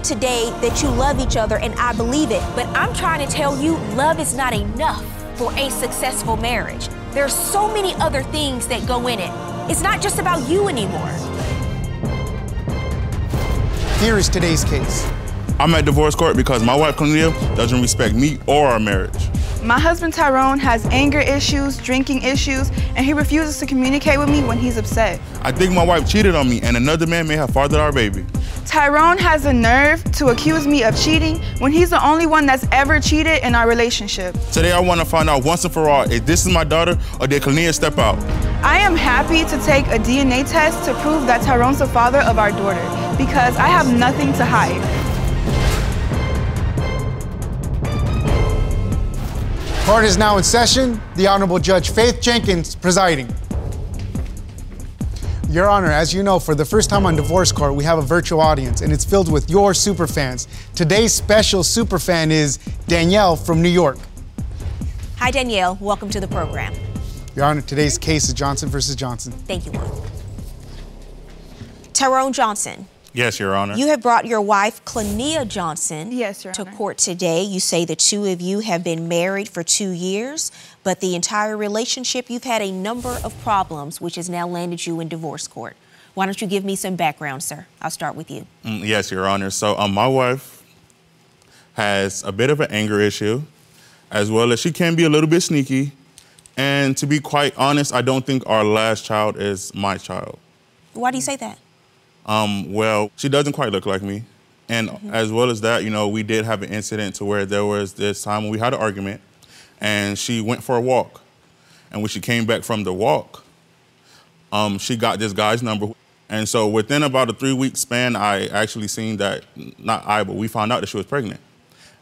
You both said today that you love each other, and I believe it. But I'm trying to tell you, love is not enough for a successful marriage. There's so many other things that go in it. It's not just about you anymore. Here is today's case. I'm at divorce court because my wife Clinea doesn't respect me or our marriage. My husband Tyrone has anger issues, drinking issues, and he refuses to communicate with me when he's upset. I think my wife cheated on me and another man may have fathered our baby. Tyrone has the nerve to accuse me of cheating when he's the only one that's ever cheated in our relationship. Today I want to find out once and for all if this is my daughter or did Clinea step out. I am happy to take a DNA test to prove that Tyrone's the father of our daughter because I have nothing to hide. Court is now in session. The Honorable Judge Faith Jenkins presiding. Your Honor, as you know, for the first time on Divorce Court, we have a virtual audience, and it's filled with your superfans. Today's special superfan is Danielle from New York. Hi, Danielle. Welcome to the program. Your Honor, today's case is Johnson versus Johnson. Thank you, Juan. Tyrone Johnson, Yes, Your Honor. you have brought your wife, Clinea Johnson, Yes, Your to Honor. court today. You say the two of you have been married for two years, but the entire relationship, you've had a number of problems, which has now landed you in divorce court. Why don't you give me some background, sir? I'll start with you. Mm, yes, Your Honor. So um, my wife has a bit of an anger issue, as well as she can be a little bit sneaky. And to be quite honest, I don't think our last child is my child. Why do you say that? Um, well, she doesn't quite look like me. And as well as that, you know, we did have an incident to where there was this time when we had an argument and she went for a walk. And when she came back from the walk, um, she got this guy's number. And so within about a three week span, I actually seen that, not I, but we found out that she was pregnant.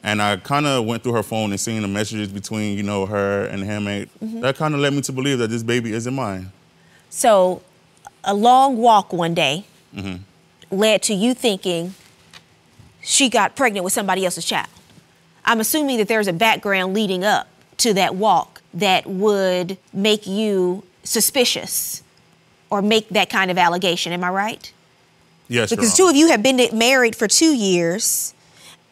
And I kind of went through her phone and seen the messages between, you know, her and him. And that kind of led me to believe that this baby isn't mine. So, a long walk one day Mm-hmm. led to you thinking she got pregnant with somebody else's child. I'm assuming that there's a background leading up to that walk that would make you suspicious or make that kind of allegation. Am I right? Yes, Your Because two of you have been married for two years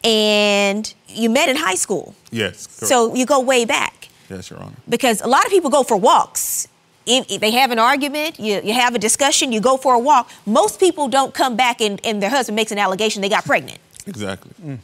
and you met in high school. Yes. correct. So you go way back yes, Your Honor. because a lot of people go for walks. If if they have an argument, you, you have a discussion, you go for a walk. Most people don't come back and, and their husband makes an allegation they got pregnant. Exactly.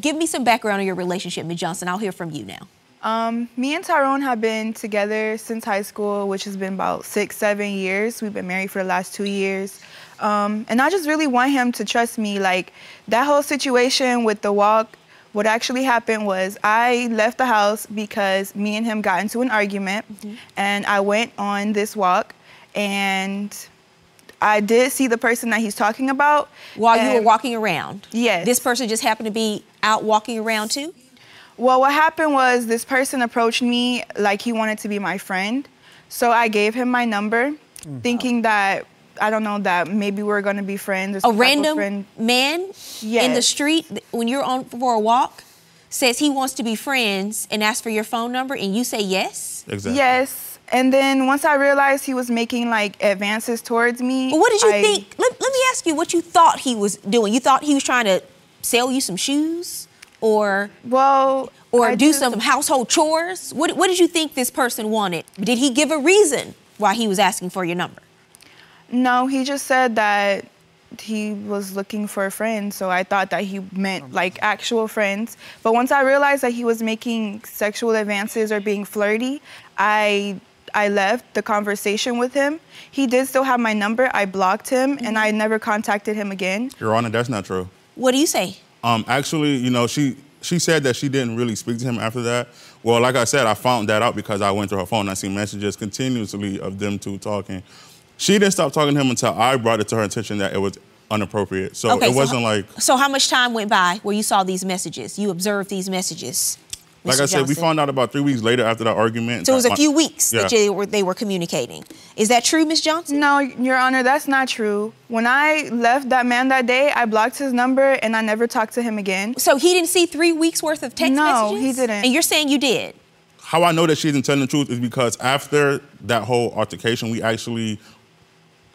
Give me some background on your relationship, Ms. Johnson. I'll hear from you now. Um, me and Tyrone have been together since high school, which has been about six, seven years. We've been married for the last two years. Um, and I just really want him to trust me. Like that whole situation with the walk, what actually happened was I left the house because me and him got into an argument, mm-hmm. and I went on this walk, and I did see the person that he's talking about. While you were walking around, Yes. this person just happened to be out walking around too? Well, what happened was this person approached me like he wanted to be my friend. So I gave him my number, mm. thinking that I don't know that maybe we're gonna be friends. Or A some type of random friend. man in the street when you're on for a walk says he wants to be friends and asks for your phone number and you say yes? Exactly. Yes. And then once I realized he was making like advances towards me. Well, what did you I- think? Let, let me ask you what you thought he was doing. You thought he was trying to sell you some shoes or Well, or I do just- some household chores? What, what did you think this person wanted? Did he give a reason why he was asking for your number? No, he just said that he was looking for a friend, so I thought that he meant like actual friends. But once I realized that he was making sexual advances or being flirty, I I left the conversation with him. He did still have my number. I blocked him and I never contacted him again. Your Honor, that's not true. What do you say? Um, actually, you know, she she said that she didn't really speak to him after that. Well, like I said, I found that out because I went through her phone. I see messages continuously of them two talking. She didn't stop talking to him until I brought it to her attention that it was inappropriate. So it so wasn't ho- like So how much time went by where you saw these messages? You observed these messages. like Mr. I said, we found out about three weeks later after that argument. So it was a my- few weeks Yeah. that they were they were communicating. Is that true, Ms. Johnson? No, Your Honor, that's not true. When I left that man that day, I blocked his number and I never talked to him again. So he didn't see three weeks worth of text No, messages? No, he didn't. And you're saying you did? How I know that she isn't telling the truth is because after that whole altercation, we actually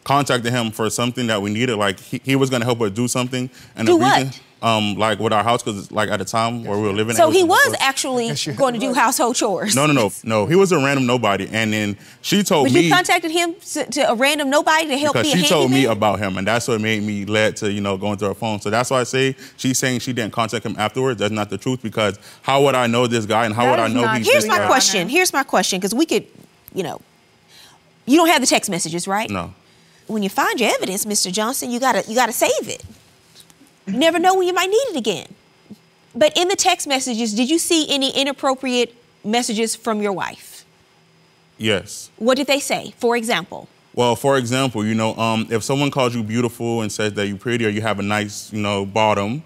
contacted him for something that we needed. Like he, he was gonna help us do something. And Do the reason, what? um, like with our house, because like at the time where we were living. So it he was divorced. actually Yes, going to do household chores. No, no, no, no. He was a random nobody, and then she told But me you contacted him to, to a random nobody to help because be a she told me about him, and that's what made me led to you know going through her phone. So that's why I say she's saying she didn't contact him afterwards. That's not the truth because how would I know this guy and how That would I know not he's Here's my guy? question. Here's my question because we could, you know, you don't have the text messages, right? No. When you find your evidence, Mr. Johnson, you gotta you gotta save it. You never know when you might need it again. But in the text messages, did you see any inappropriate messages from your wife? Yes. What did they say? For example, Well, for example, you know, um, if someone calls you beautiful and says that you're pretty or you have a nice, you know, bottom,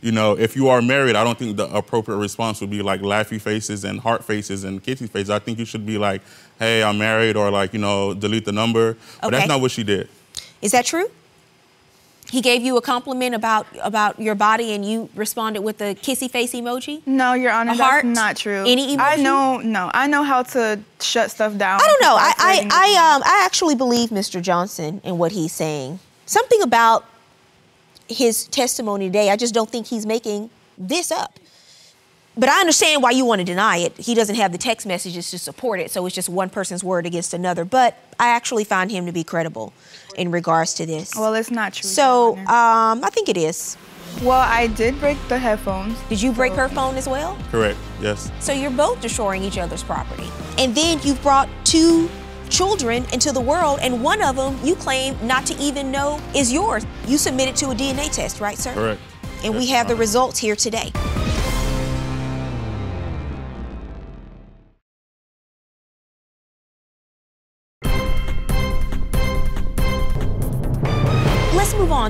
you know, if you are married, I don't think the appropriate response would be like laughy faces and heart faces and kissy faces. I think you should be like, hey, I'm married, or like, you know, delete the number. But Okay. that's not what she did. is that true? He gave you a compliment about about your body, and you responded with a kissy face emoji. No, Your Honor, A that's heart? not true. Any emoji? I know, no, I know how to shut stuff down. I don't know. I I, I um I actually believe Mr. Johnson and what he's saying. Something about his testimony today. I just don't think he's making this up. But I understand why you want to deny it. He doesn't have the text messages to support it, so it's just one person's word against another. But I actually find him to be credible in regards to this. Well, it's not true. so um, I think it is. well, I did break the headphones. Did you break her phone as well? Correct. Yes. So you're both destroying each other's property. And then you've brought two children into the world, and one of them you claim not to even know is yours. You submitted to a DNA test, right, sir? Correct. And we Yes, have the results here today.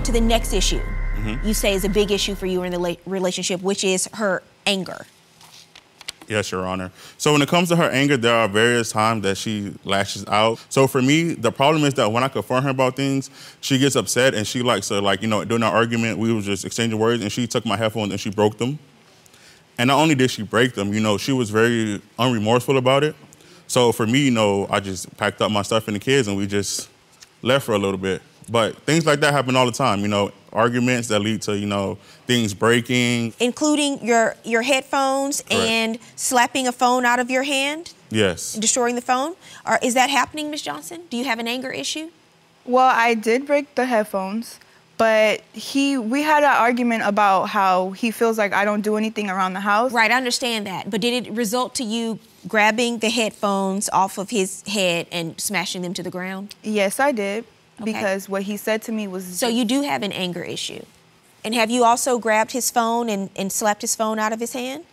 On to the next issue. Mm-hmm. You say is a big issue for you in the relationship, which is her anger. Yes, Your Honor. So when it comes to her anger, there are various times that she lashes out. So for me, the problem is that when I confront her about things, she gets upset and she likes to like, you know, during our argument, we was just exchanging words and she took my headphones and she broke them. And not only did she break them, you know, she was very unremorseful about it. So for me, you know, I just packed up my stuff and the kids and we just left for a little bit. But things like that happen all the time, you know, arguments that lead to, you know, things breaking. including your your headphones Correct. and slapping a phone out of your hand, Yes. destroying the phone. Or is that happening, Miss Johnson? Do you have an anger issue? Well, I did break the headphones, but he we had an argument about how he feels like I don't do anything around the house. Right, I understand that. But did it result to you grabbing the headphones off of his head and smashing them to the ground? Yes, I did. Okay. Because what he said to me was So you do have an anger issue. And have you also grabbed his phone and, and slapped his phone out of his hand?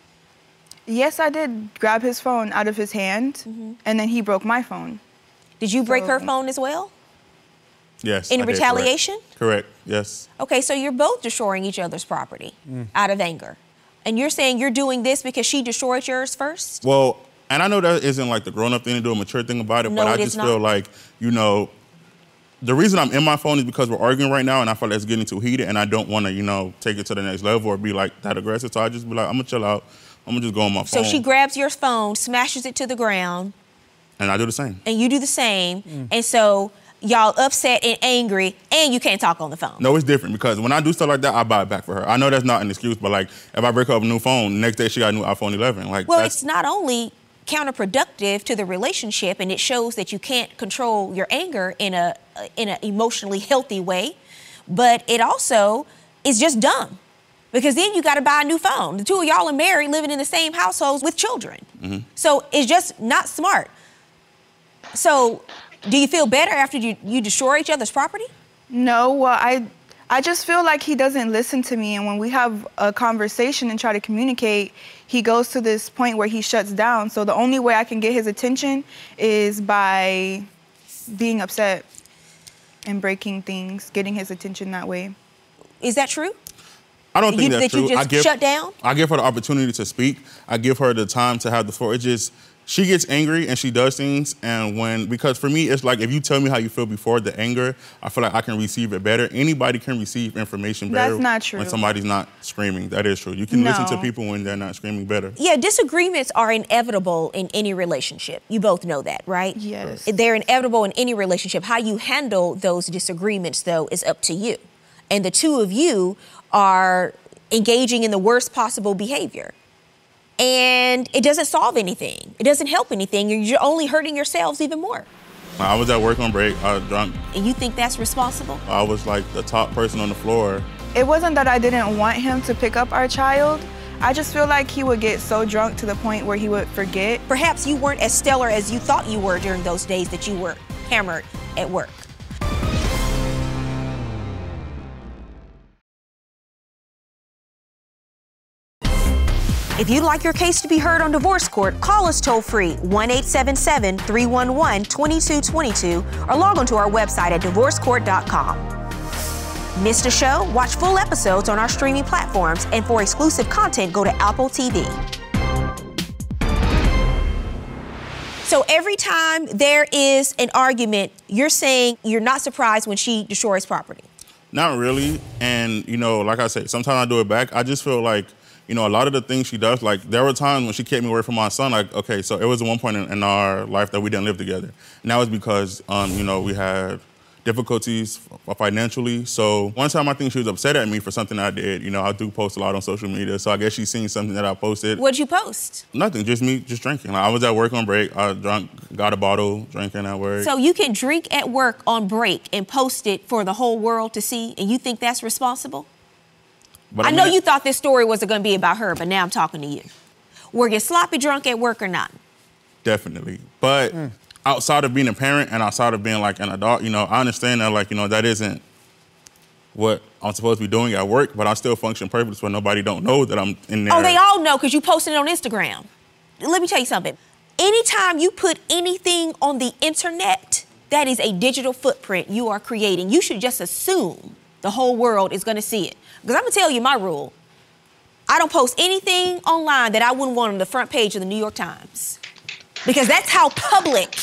Yes, I did grab his phone out of his hand Mm-hmm. and then he broke my phone. Did you break her phone as well? Yes. In I did, correct. retaliation? Correct. Yes. Okay, so you're both destroying each other's property out of anger. And you're saying you're doing this because she destroyed yours first? Well, and I know that isn't like the grown up thing to do, a mature thing about it, No, but I it is just feel like, you know, the reason I'm in my phone is because we're arguing right now and I feel like it's getting too heated and I don't want to, you know, take it to the next level or be like that aggressive. So I just be like, I'm going to chill out. I'm going to just go on my phone. So she grabs your phone, smashes it to the ground, and I do the same. and you do the same. Mm. And so y'all upset and angry, and you can't talk on the phone. No, it's different because when I do stuff like that, I buy it back for her. I know that's not an excuse, but like if I break up a new phone, next day she got a new iPhone 11. Like, Well, that's, it's not only counterproductive to the relationship, and it shows that you can't control your anger in a in an emotionally healthy way, but it also is just dumb. Because then you got to buy a new phone. The two of y'all are married, living in the same households with children. Mm-hmm. So it's just not smart. So, do you feel better after you, you destroy each other's property? No, well, I I just feel like he doesn't listen to me and when we have a conversation and try to communicate, he goes to this point where he shuts down. So the only way I can get his attention is by being upset and breaking things, getting his attention that way. Is that true? I don't think You- that's that you true. I give, shut down? I give her the opportunity to speak. I give her the time to have the floor. It just she gets angry and she does things and when because for me it's like if you tell me how you feel before the anger i feel like i can receive it better anybody can receive information better That's not true. when somebody's not screaming that is true you can listen to people when they're not screaming better Yeah, disagreements are inevitable in any relationship. You both know that, right? Yes. They're inevitable in any relationship. How you handle those disagreements, though, is up to you. And the two of you are engaging in the worst possible behavior. And it doesn't solve anything, it doesn't help anything. You're- You're only hurting yourselves even more. i was at work on break i was drunk And you think that's responsible? i was like the top person on the floor It wasn't that I didn't want him to pick up our child. I just feel like he would get so drunk to the point where he would forget. Perhaps you weren't as stellar as you thought you were during those days that you were hammered at work. If you'd like your case to be heard on divorce court, call us toll free 1 877 311 2222 or log on to our website at divorcecourt.com. Missed a show? Watch full episodes on our streaming platforms, and for exclusive content, go to Apple TV. So every time there is an argument, you're saying you're not surprised when she destroys property. Not really. And, you know, like I said, sometimes I do it back. I just feel like, you know, a lot of the things she does, like there were times when she kept me away from my son. Like, okay, so it was at one point in, in our life that we didn't live together. And that was because, um, you know, we had difficulties financially. So one time I think she was upset at me for something I did. You know, I do post a lot on social media. So I guess she's seen something that I posted. What'd you post? Nothing, just me, just drinking. Like, I was at work on break. I drunk, got a bottle, drinking at work. So you can drink at work on break and post it for the whole world to see, and you think that's responsible? But I know you thought this story wasn't going to be about her, but now I'm talking to you. Were you sloppy drunk at work or not? Definitely. But hmm. outside of being a parent and outside of being like an adult, you know, I understand that like, you know, that isn't what I'm supposed to be doing at work, but I still function perfectly so nobody don't know that I'm in there. Oh, they all know because you posted it on Instagram. Let me tell you something. Anytime you put anything on the internet, that is a digital footprint you are creating. You should just assume the whole world is going to see it. Because I'm going to tell you my rule. I don't post anything online that I wouldn't want on the front page of the New York Times. Because that's how public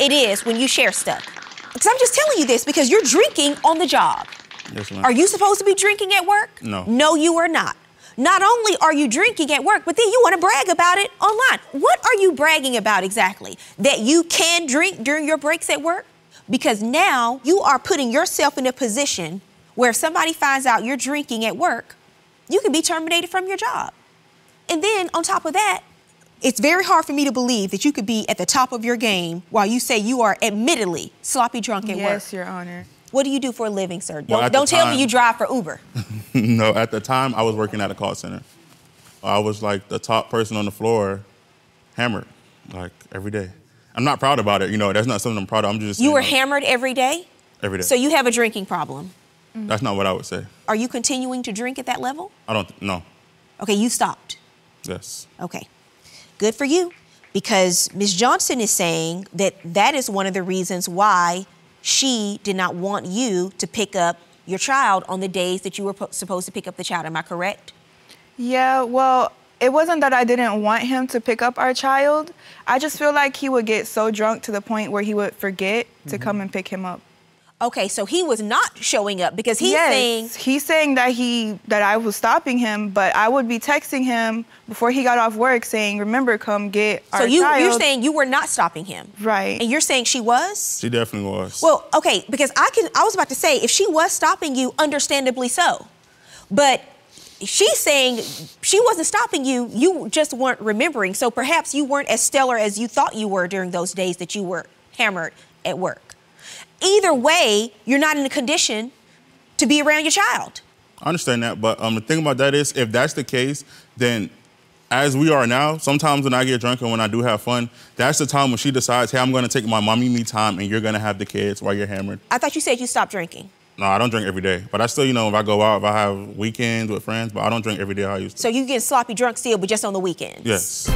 it is when you share stuff. Because I'm just telling you this because you're drinking on the job. Yes, ma'am. Are you supposed to be drinking at work? No. No, you are not. Not only are you drinking at work, but then you want to brag about it online. What are you bragging about exactly? That you can drink during your breaks at work? Because now you are putting yourself in a position where if somebody finds out you're drinking at work, you can be terminated from your job. And then on top of that, it's very hard for me to believe that you could be at the top of your game while you say you are admittedly sloppy drunk at work. Yes, Your Honor. What do you do for a living, sir? Well, don't at don't tell me you drive for Uber. no, at the time I was working at a call center. I was like the top person on the floor, hammered, like every day. I'm not proud about it, you know, that's not something I'm proud of. I'm just You saying, were like, hammered every day? every day. So you have a drinking problem. Mm. that's not what I would say. Are you continuing to drink at that level? I don't no. Okay, you stopped. Yes. Okay. Good for you. Because Ms. Johnson is saying that that is one of the reasons why she did not want you to pick up your child on the days that you were po- supposed to pick up the child. Am I correct? Yeah, well, it wasn't that I didn't want him to pick up our child. I just feel like he would get so drunk to the point where he would forget to mm-hmm. come and pick him up. Okay, so he was not showing up because he's yes, saying he's saying that he that I was stopping him, but I would be texting him before he got off work saying, "Remember, come get our. so our you child." you're saying you were not stopping him. Right. And you're saying she was? She definitely was. Well, okay, because I can I was about to say if she was stopping you, understandably so. But she's saying she wasn't stopping you, you just weren't remembering. So perhaps you weren't as stellar as you thought you were during those days that you were hammered at work. Either way, you're not in a condition to be around your child. I understand that, but um, the thing about that is, if that's the case, then as we are now, sometimes when I get drunk and when I do have fun, that's the time when she decides, hey, I'm going to take my mommy me time and you're going to have the kids while you're hammered. I thought you said you stopped drinking. No, I don't drink every day, but I still, you know, if I go out, if I have weekends with friends, but I don't drink every day how I used to. So you get sloppy drunk still, but just on the weekends. yes.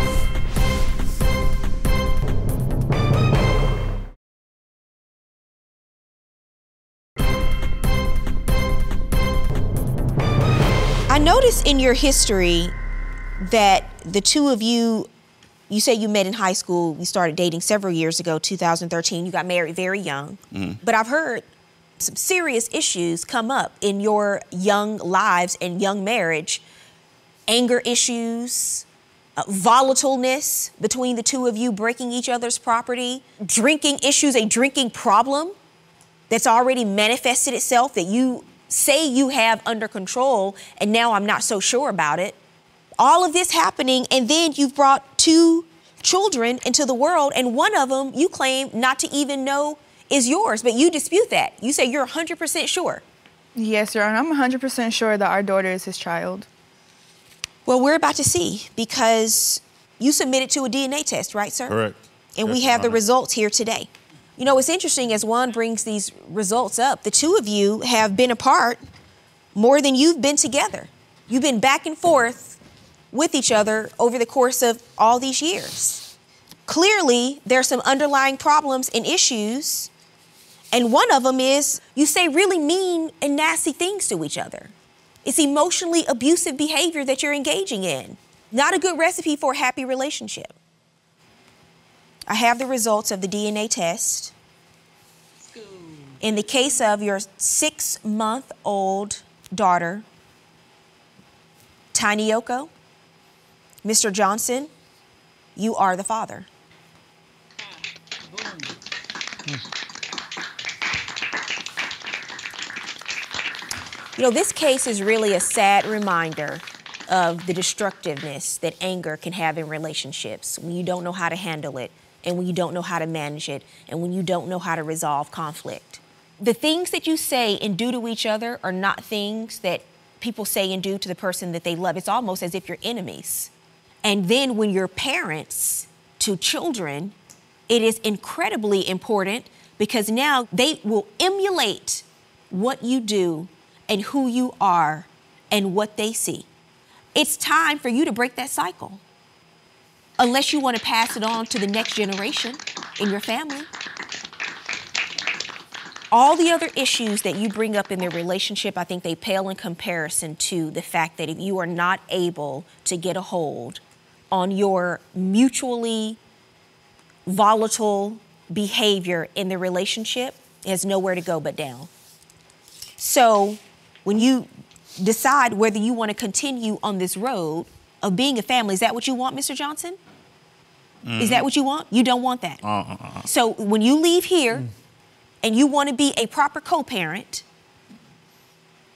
I noticed in your history that the two of you You say you met in high school. You started dating several years ago, 2013. You got married very young. But I've heard some serious issues come up in your young lives and young marriage anger issues, uh, volatileness between the two of you, breaking each other's property, drinking issues, a drinking problem that's already manifested itself that you say you have under control, and now I'm not so sure about it. All of this happening, and then you've brought two children into the world, and one of them you claim not to even know is yours, but you dispute that. You say you're 100% sure. Yes, Your Honor. I'm 100% sure that our daughter is his child. Well, we're about to see because you submitted to a DNA test, right, sir? Correct. And Yes, we have the results here today. You know, it's interesting as Juan brings these results up, the two of you have been apart more than you've been together. You've been back and forth with each other over the course of all these years. Clearly, there's some underlying problems and issues. And one of them is you say really mean and nasty things to each other. It's emotionally abusive behavior that you're engaging in. Not a good recipe for a happy relationship. I have the results of the DNA test. In the case of your six month old daughter, Tiny Yoko, Mr. Johnson, you are the father. You know, this case is really a sad reminder of the destructiveness that anger can have in relationships when you don't know how to handle it and when you don't know how to manage it and when you don't know how to resolve conflict. The things that you say and do to each other are not things that people say and do to the person that they love. It's almost as if you're enemies. And then when you're parents to children, it is incredibly important because now they will emulate what you do and who you are and what they see. It's time for you to break that cycle. Unless you want to pass it on to the next generation in your family. All the other issues that you bring up in their relationship, I think they pale in comparison to the fact that if you are not able to get a hold on your mutually volatile behavior in the relationship, it has nowhere to go but down. So when you decide whether you want to continue on this road of being a family, is that what you want, Mr. Johnson? Is that what you want? You don't want that. Uh-uh. So when you leave here and you want to be a proper co parent,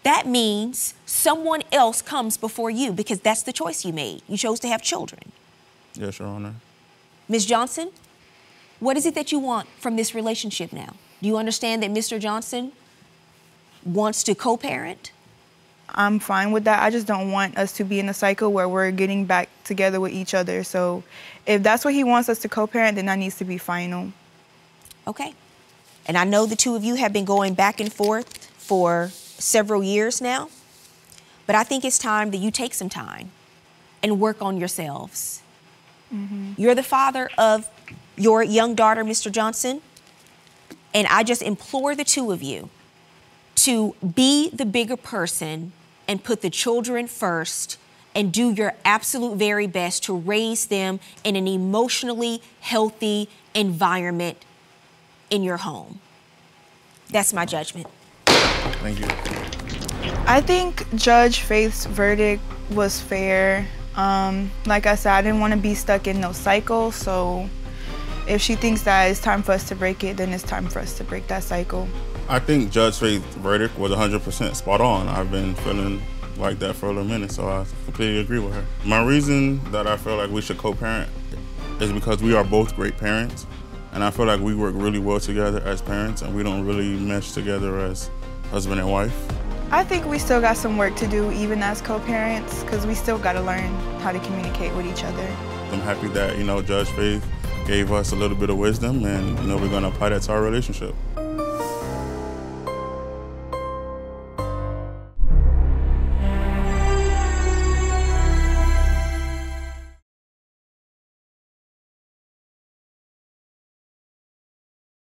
that means someone else comes before you because that's the choice you made. You chose to have children. Yes, Your Honor. Ms. Johnson, what is it that you want from this relationship now? Do you understand that Mr. Johnson wants to co parent? I'm fine with that. I just don't want us to be in a cycle where we're getting back together with each other. So if that's what he wants us to co-parent, then that needs to be final. Okay. And I know the two of you have been going back and forth for several years now, but I think it's time that you take some time and work on yourselves. Mm-hmm. You're the father of your young daughter, Mr. Johnson, and I just implore the two of you to be the bigger person and put the children first and do your absolute very best to raise them in an emotionally healthy environment in your home. That's my judgment. Thank you. I think Judge Faith's verdict was fair. Um, like I said, I didn't want to be stuck in no cycle. So if she thinks that it's time for us to break it, then it's time for us to break that cycle. I think Judge Faith's verdict was 100% spot on. I've been feeling like that for a little minute, so I completely agree with her. My reason that I feel like we should co-parent is because we are both great parents, and I feel like we work really well together as parents, and we don't really mesh together as husband and wife. I think we still got some work to do, even as co-parents, because we still got to learn how to communicate with each other. I'm happy that you know Judge Faith gave us a little bit of wisdom, and you know we're gonna apply that to our relationship.